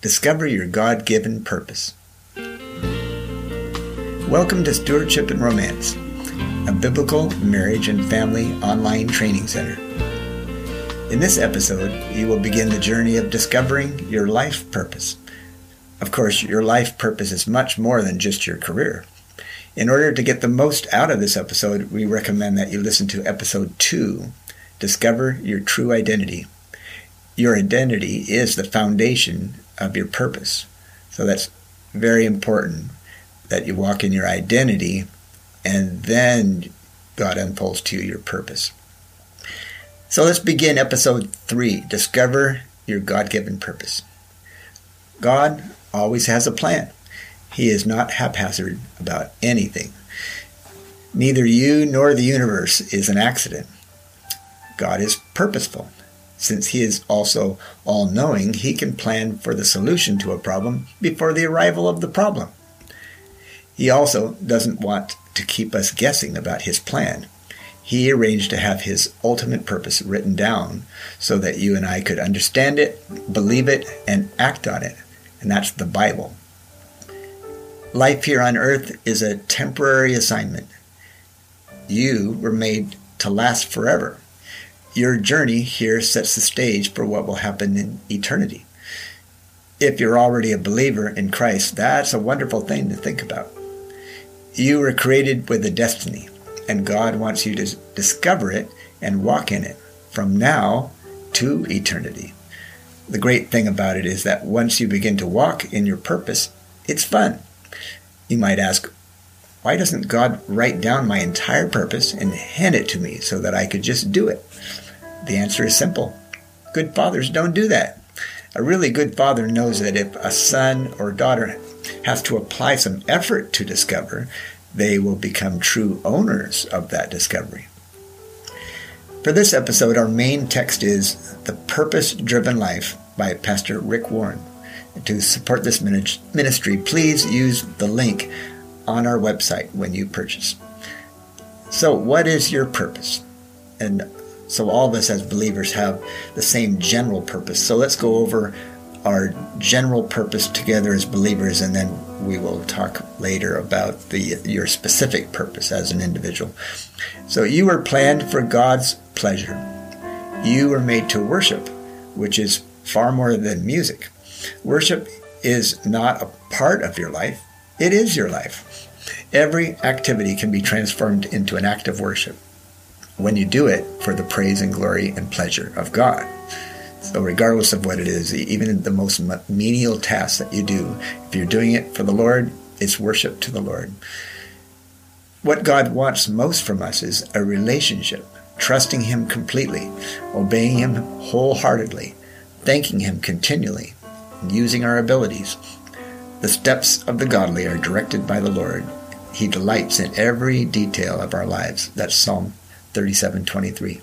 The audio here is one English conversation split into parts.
Discover your God given purpose. Welcome to Stewardship and Romance, a biblical marriage and family online training center. In this episode, you will begin the journey of discovering your life purpose. Of course, your life purpose is much more than just your career. In order to get the most out of this episode, we recommend that you listen to episode 2 Discover Your True Identity. Your identity is the foundation of your purpose. So that's very important that you walk in your identity and then God unfolds to you your purpose. So let's begin episode three Discover your God given purpose. God always has a plan, He is not haphazard about anything. Neither you nor the universe is an accident. God is purposeful. Since he is also all knowing, he can plan for the solution to a problem before the arrival of the problem. He also doesn't want to keep us guessing about his plan. He arranged to have his ultimate purpose written down so that you and I could understand it, believe it, and act on it. And that's the Bible. Life here on earth is a temporary assignment. You were made to last forever. Your journey here sets the stage for what will happen in eternity. If you're already a believer in Christ, that's a wonderful thing to think about. You were created with a destiny, and God wants you to discover it and walk in it from now to eternity. The great thing about it is that once you begin to walk in your purpose, it's fun. You might ask, why doesn't God write down my entire purpose and hand it to me so that I could just do it? The answer is simple. Good fathers don't do that. A really good father knows that if a son or daughter has to apply some effort to discover, they will become true owners of that discovery. For this episode, our main text is The Purpose Driven Life by Pastor Rick Warren. To support this ministry, please use the link on our website when you purchase. So, what is your purpose? And so all of us as believers have the same general purpose. So let's go over our general purpose together as believers, and then we will talk later about the your specific purpose as an individual. So you were planned for God's pleasure. You were made to worship, which is far more than music. Worship is not a part of your life, it is your life. Every activity can be transformed into an act of worship when you do it for the praise and glory and pleasure of God. So, regardless of what it is, even the most menial task that you do, if you're doing it for the Lord, it's worship to the Lord. What God wants most from us is a relationship, trusting Him completely, obeying Him wholeheartedly, thanking Him continually, using our abilities. The steps of the godly are directed by the Lord. He delights in every detail of our lives. That's Psalm 37:23.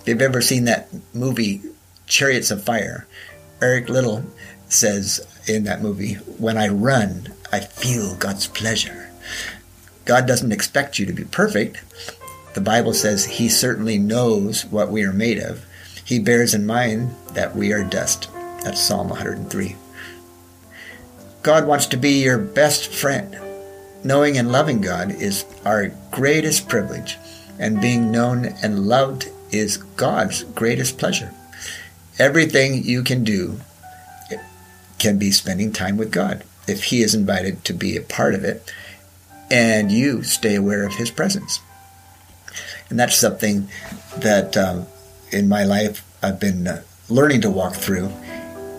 If you've ever seen that movie Chariots of Fire, Eric Liddell says in that movie, "When I run, I feel God's pleasure." God doesn't expect you to be perfect. The Bible says he certainly knows what we are made of. He bears in mind that we are dust. That's Psalm 103. God wants to be your best friend. Knowing and loving God is our greatest privilege and being known and loved is God's greatest pleasure. Everything you can do can be spending time with God if He is invited to be a part of it and you stay aware of His presence. And that's something that um, in my life I've been uh, learning to walk through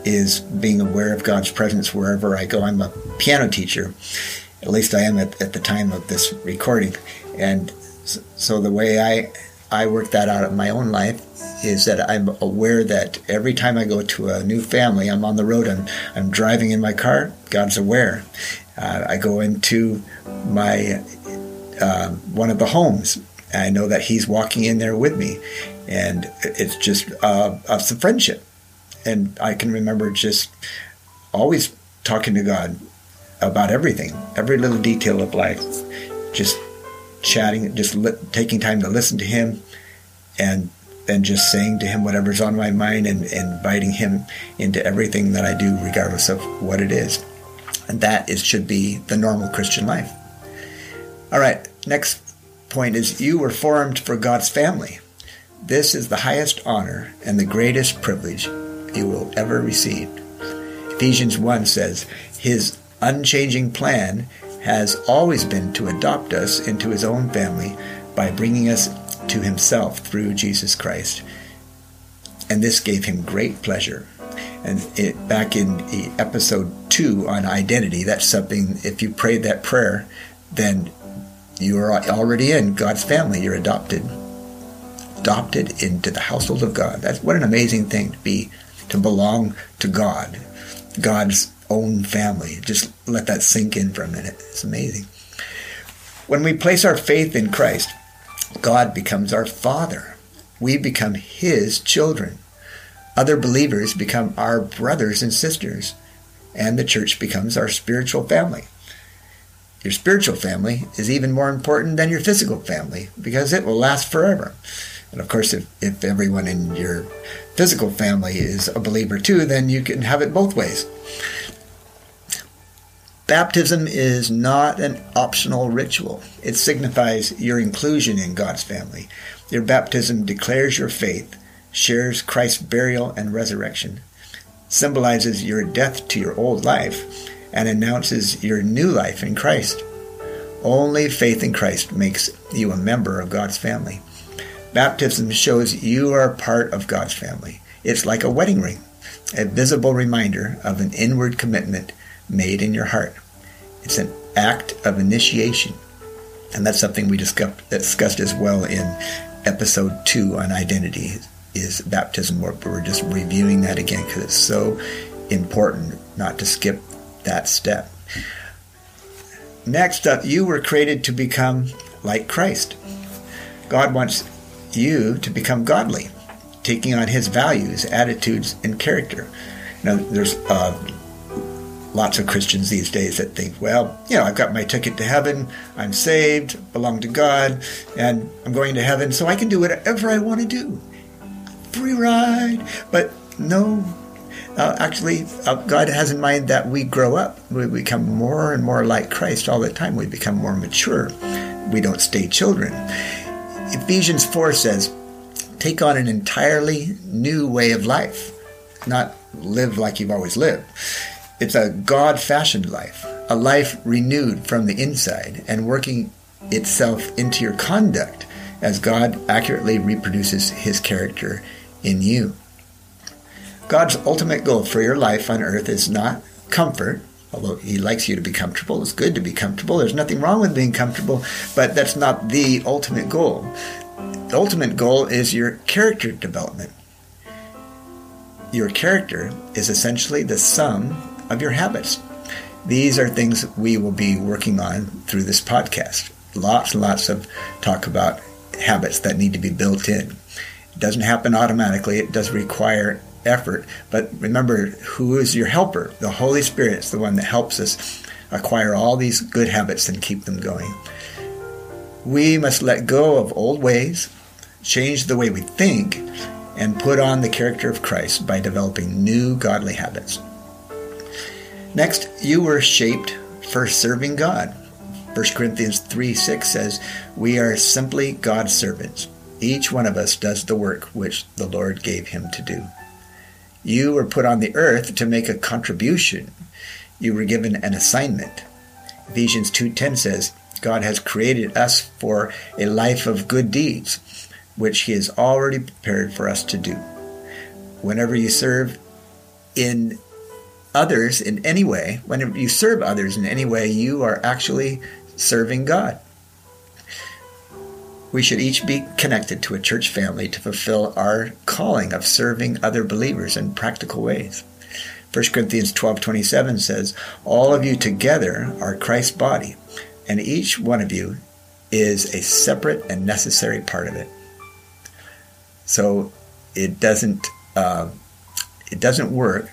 is being aware of God's presence wherever I go. I'm a piano teacher, at least I am at, at the time of this recording. And so the way I I work that out in my own life is that I'm aware that every time I go to a new family, I'm on the road, I'm, I'm driving in my car, God's aware. Uh, I go into my uh, one of the homes, I know that He's walking in there with me, and it's just uh, it's a friendship. And I can remember just always talking to God about everything, every little detail of life, just chatting, just li- taking time to listen to him, and than just saying to him whatever's on my mind and, and inviting him into everything that I do, regardless of what it is. And that is, should be the normal Christian life. All right, next point is you were formed for God's family. This is the highest honor and the greatest privilege you will ever receive. Ephesians 1 says, His unchanging plan has always been to adopt us into His own family by bringing us to Himself through Jesus Christ. And this gave Him great pleasure. And it, back in episode 2 on identity, that's something, if you prayed that prayer, then you are already in God's family. You're adopted. Adopted into the household of God. That's what an amazing thing to be, to belong to God, God's own family. Just let that sink in for a minute. It's amazing. When we place our faith in Christ, God becomes our Father. We become His children. Other believers become our brothers and sisters, and the church becomes our spiritual family. Your spiritual family is even more important than your physical family because it will last forever. And of course, if, if everyone in your physical family is a believer too, then you can have it both ways. Baptism is not an optional ritual. It signifies your inclusion in God's family. Your baptism declares your faith, shares Christ's burial and resurrection, symbolizes your death to your old life, and announces your new life in Christ. Only faith in Christ makes you a member of God's family. Baptism shows you are part of God's family. It's like a wedding ring, a visible reminder of an inward commitment made in your heart. It's an act of initiation. And that's something we discussed, as well in episode two on identity is baptism. We're just reviewing that again because it's so important not to skip that step. Next up, you were created to become like Christ. God wants you to become godly, taking on his values, attitudes, and character. Now, there's uh, lots of Christians these days that think, well, you know, I've got my ticket to heaven, I'm saved, belong to God, and I'm going to heaven, so I can do whatever I want to do. Free ride. But no, uh, actually, uh, God has in mind that we grow up. We become more and more like Christ all the time. We become more mature. We don't stay children. Ephesians 4 says, take on an entirely new way of life, not live like you've always lived. It's a God fashioned life, a life renewed from the inside and working itself into your conduct as God accurately reproduces his character in you. God's ultimate goal for your life on earth is not comfort, although He likes you to be comfortable. It's good to be comfortable. There's nothing wrong with being comfortable, but that's not the ultimate goal. The ultimate goal is your character development. Your character is essentially the sum of your habits. These are things we will be working on through this podcast. Lots and lots of talk about habits that need to be built in. It doesn't happen automatically, it does require effort. But remember, who is your helper? The Holy Spirit is the one that helps us acquire all these good habits and keep them going. We must let go of old ways, change the way we think, and put on the character of Christ by developing new godly habits. Next, you were shaped for serving God. 1 Corinthians 3 6 says, We are simply God's servants. Each one of us does the work which the Lord gave him to do. You were put on the earth to make a contribution. You were given an assignment. Ephesians 2:10 says, God has created us for a life of good deeds, which he has already prepared for us to do. Whenever you serve in others in any way, whenever you serve others in any way, you are actually serving God. We should each be connected to a church family to fulfill our calling of serving other believers in practical ways. 1 Corinthians 12:27 says, "All of you together are Christ's body, and each one of you is a separate and necessary part of it." So it doesn't uh, it doesn't work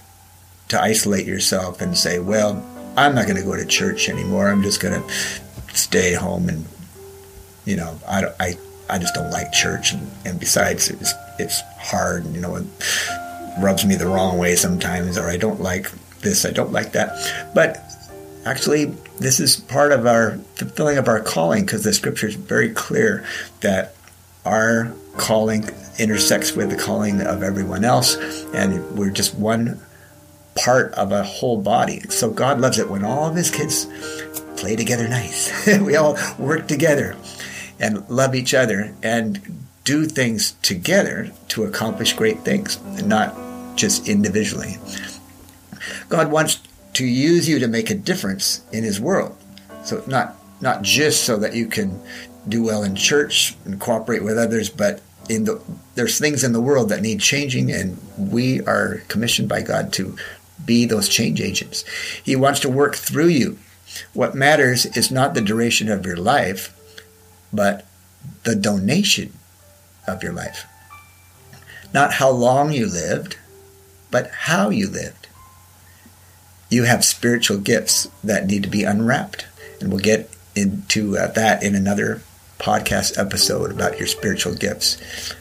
to isolate yourself and say, "Well, I'm not going to go to church anymore. I'm just going to stay home and you know, I, I, I just don't like church, and, and besides, it's it's hard, you know, it rubs me the wrong way sometimes, or I don't like this, I don't like that. But actually, this is part of our fulfilling of our calling because the scripture is very clear that our calling intersects with the calling of everyone else, and we're just one part of a whole body. So God loves it when all of His kids play together nice. we all work together and love each other and do things together to accomplish great things, and not just individually. God wants to use you to make a difference in His world. So not not just so that you can do well in church and cooperate with others, but in the there's things in the world that need changing, and we are commissioned by God to be those change agents. He wants to work through you. What matters is not the duration of your life, but the donation of your life. Not how long you lived, but how you lived. You have spiritual gifts that need to be unwrapped, and we'll get into uh, that in another podcast episode about your spiritual gifts.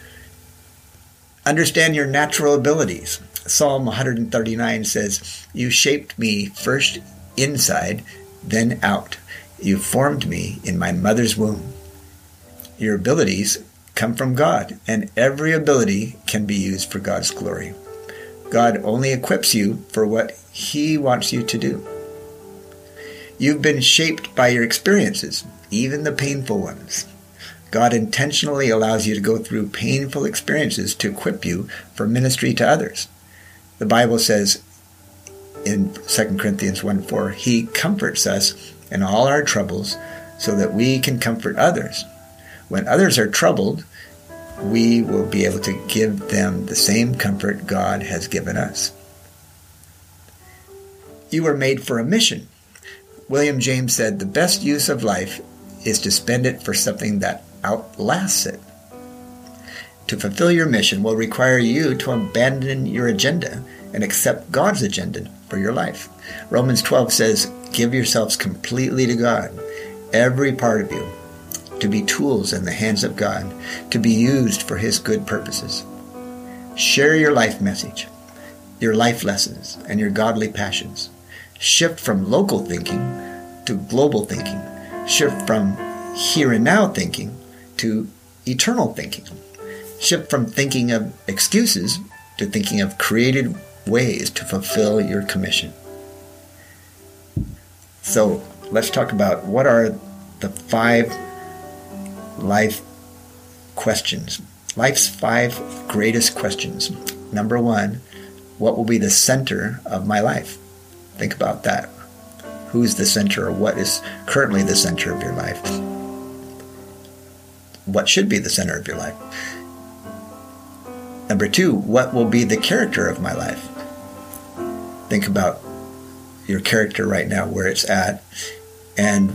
Understand your natural abilities. Psalm 139 says, You shaped me first inside, then out. You formed me in my mother's womb. Your abilities come from God, and every ability can be used for God's glory. God only equips you for what He wants you to do. You've been shaped by your experiences, even the painful ones. God intentionally allows you to go through painful experiences to equip you for ministry to others. The Bible says in 2 Corinthians 1 4, He comforts us in all our troubles so that we can comfort others. When others are troubled, we will be able to give them the same comfort God has given us. You were made for a mission. William James said, The best use of life is to spend it for something that outlasts it. To fulfill your mission will require you to abandon your agenda and accept God's agenda for your life. Romans 12 says, Give yourselves completely to God, every part of you, to be tools in the hands of God, to be used for His good purposes. Share your life message, your life lessons, and your godly passions. Shift from local thinking to global thinking. Shift from here and now thinking to eternal thinking. Shift from thinking of excuses to thinking of created ways to fulfill your commission. So let's talk about what are the five life questions. Life's five greatest questions. Number one, what will be the center of my life? Think about that. Who's the center or what is currently the center of your life? What should be the center of your life? Number two, what will be the character of my life? Think about your character right now, where it's at, and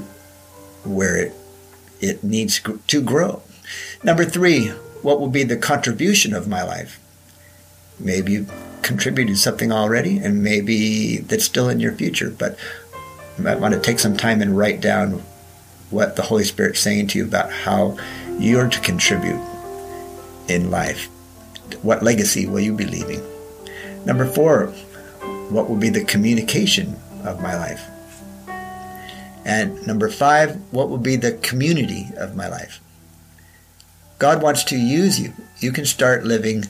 where it it needs to grow. Number three, what will be the contribution of my life? Maybe you contributed something already, and maybe that's still in your future, but you might want to take some time and write down what the Holy Spirit's saying to you about how you're to contribute in life. What legacy will you be leaving? Number four, what will be the communication of my life? And number five, what will be the community of my life? God wants to use you. You can start living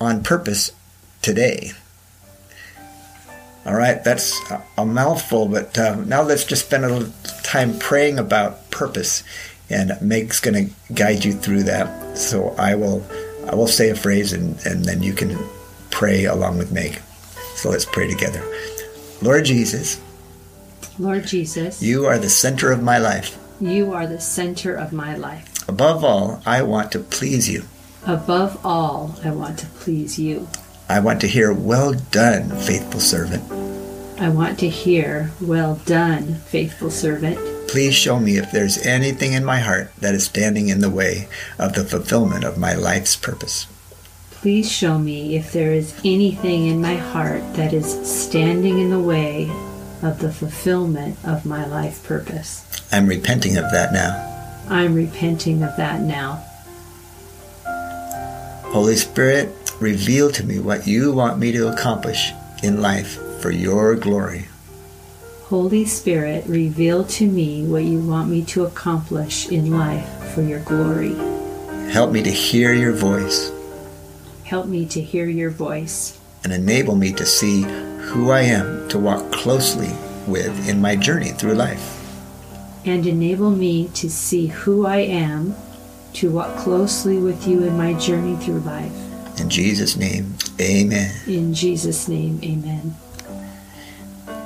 on purpose today. All right, that's a mouthful, but uh, now let's just spend a little time praying about purpose, and Meg's going to guide you through that. So I will, I will say a phrase, and, and then you can pray along with Meg. So let's pray together. Lord Jesus, Lord Jesus, you are the center of my life. you are the center of my life. Above all, I want to please you. Above all, I want to please you. I want to hear, Well done, faithful servant. I want to hear, Well done, faithful servant. Please show me if there's anything in my heart that is standing in the way of the fulfillment of my life's purpose. Please show me if there is anything in my heart that is standing in the way of the fulfillment of my life purpose. I'm repenting of that now. I'm repenting of that now. Holy Spirit, reveal to me what you want me to accomplish in life for your glory. Holy Spirit, reveal to me what you want me to accomplish in life for your glory. Help me to hear your voice Help me to hear your voice and enable me to see who I am to walk closely with in my journey through life. and enable me to see who I am, to walk closely with you in my journey through life. In Jesus' name, amen. In Jesus' name, amen.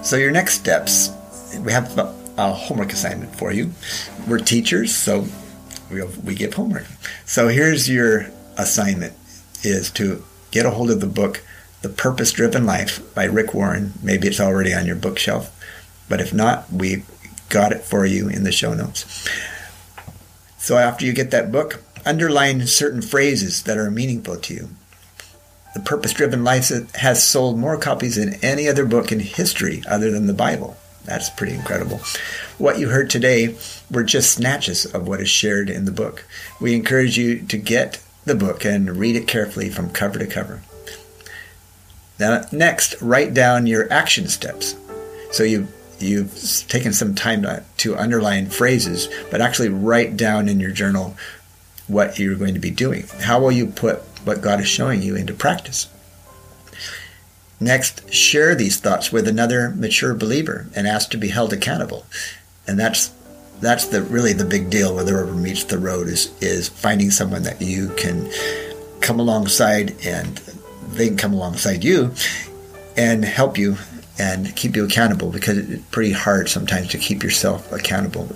So, your next steps, we have a, homework assignment for you. We're teachers, so we, we give homework. So, here's your assignment is to get a hold of the book The Purpose Driven Life by Rick Warren. Maybe it's already on your bookshelf, but if not, we got it for you in the show notes. So after you get that book, underline certain phrases that are meaningful to you. The Purpose Driven Life has sold more copies than any other book in history other than the Bible. That's pretty incredible. What you heard today were just snatches of what is shared in the book. We encourage you to get the book and read it carefully from cover to cover. Now, next, write down your action steps. So you you've taken some time to, to underline phrases, but actually write down in your journal what you're going to be doing. How will you put what God is showing you into practice? Next, share these thoughts with another mature believer and ask to be held accountable. And that's that's the really the big deal where the rubber meets the road is is finding someone that you can come alongside and they can come alongside you and help you and keep you accountable because it's pretty hard sometimes to keep yourself accountable.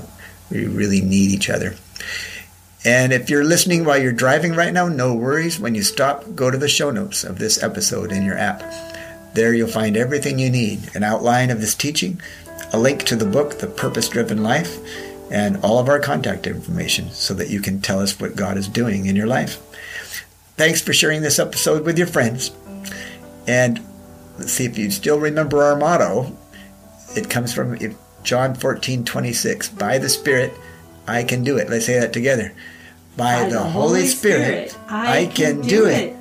We really need each other. And if you're listening while you're driving right now, no worries. When you stop, go to the show notes of this episode in your app. There you'll find everything you need an outline of this teaching, a link to the book, The Purpose Driven Life, and all of our contact information so that you can tell us what God is doing in your life. Thanks for sharing this episode with your friends. And let's see if you still remember our motto. It comes from John 14 26. By the Spirit, I can do it. Let's say that together. By, By the, the, Holy Spirit, Spirit I, I, can, can do it. it.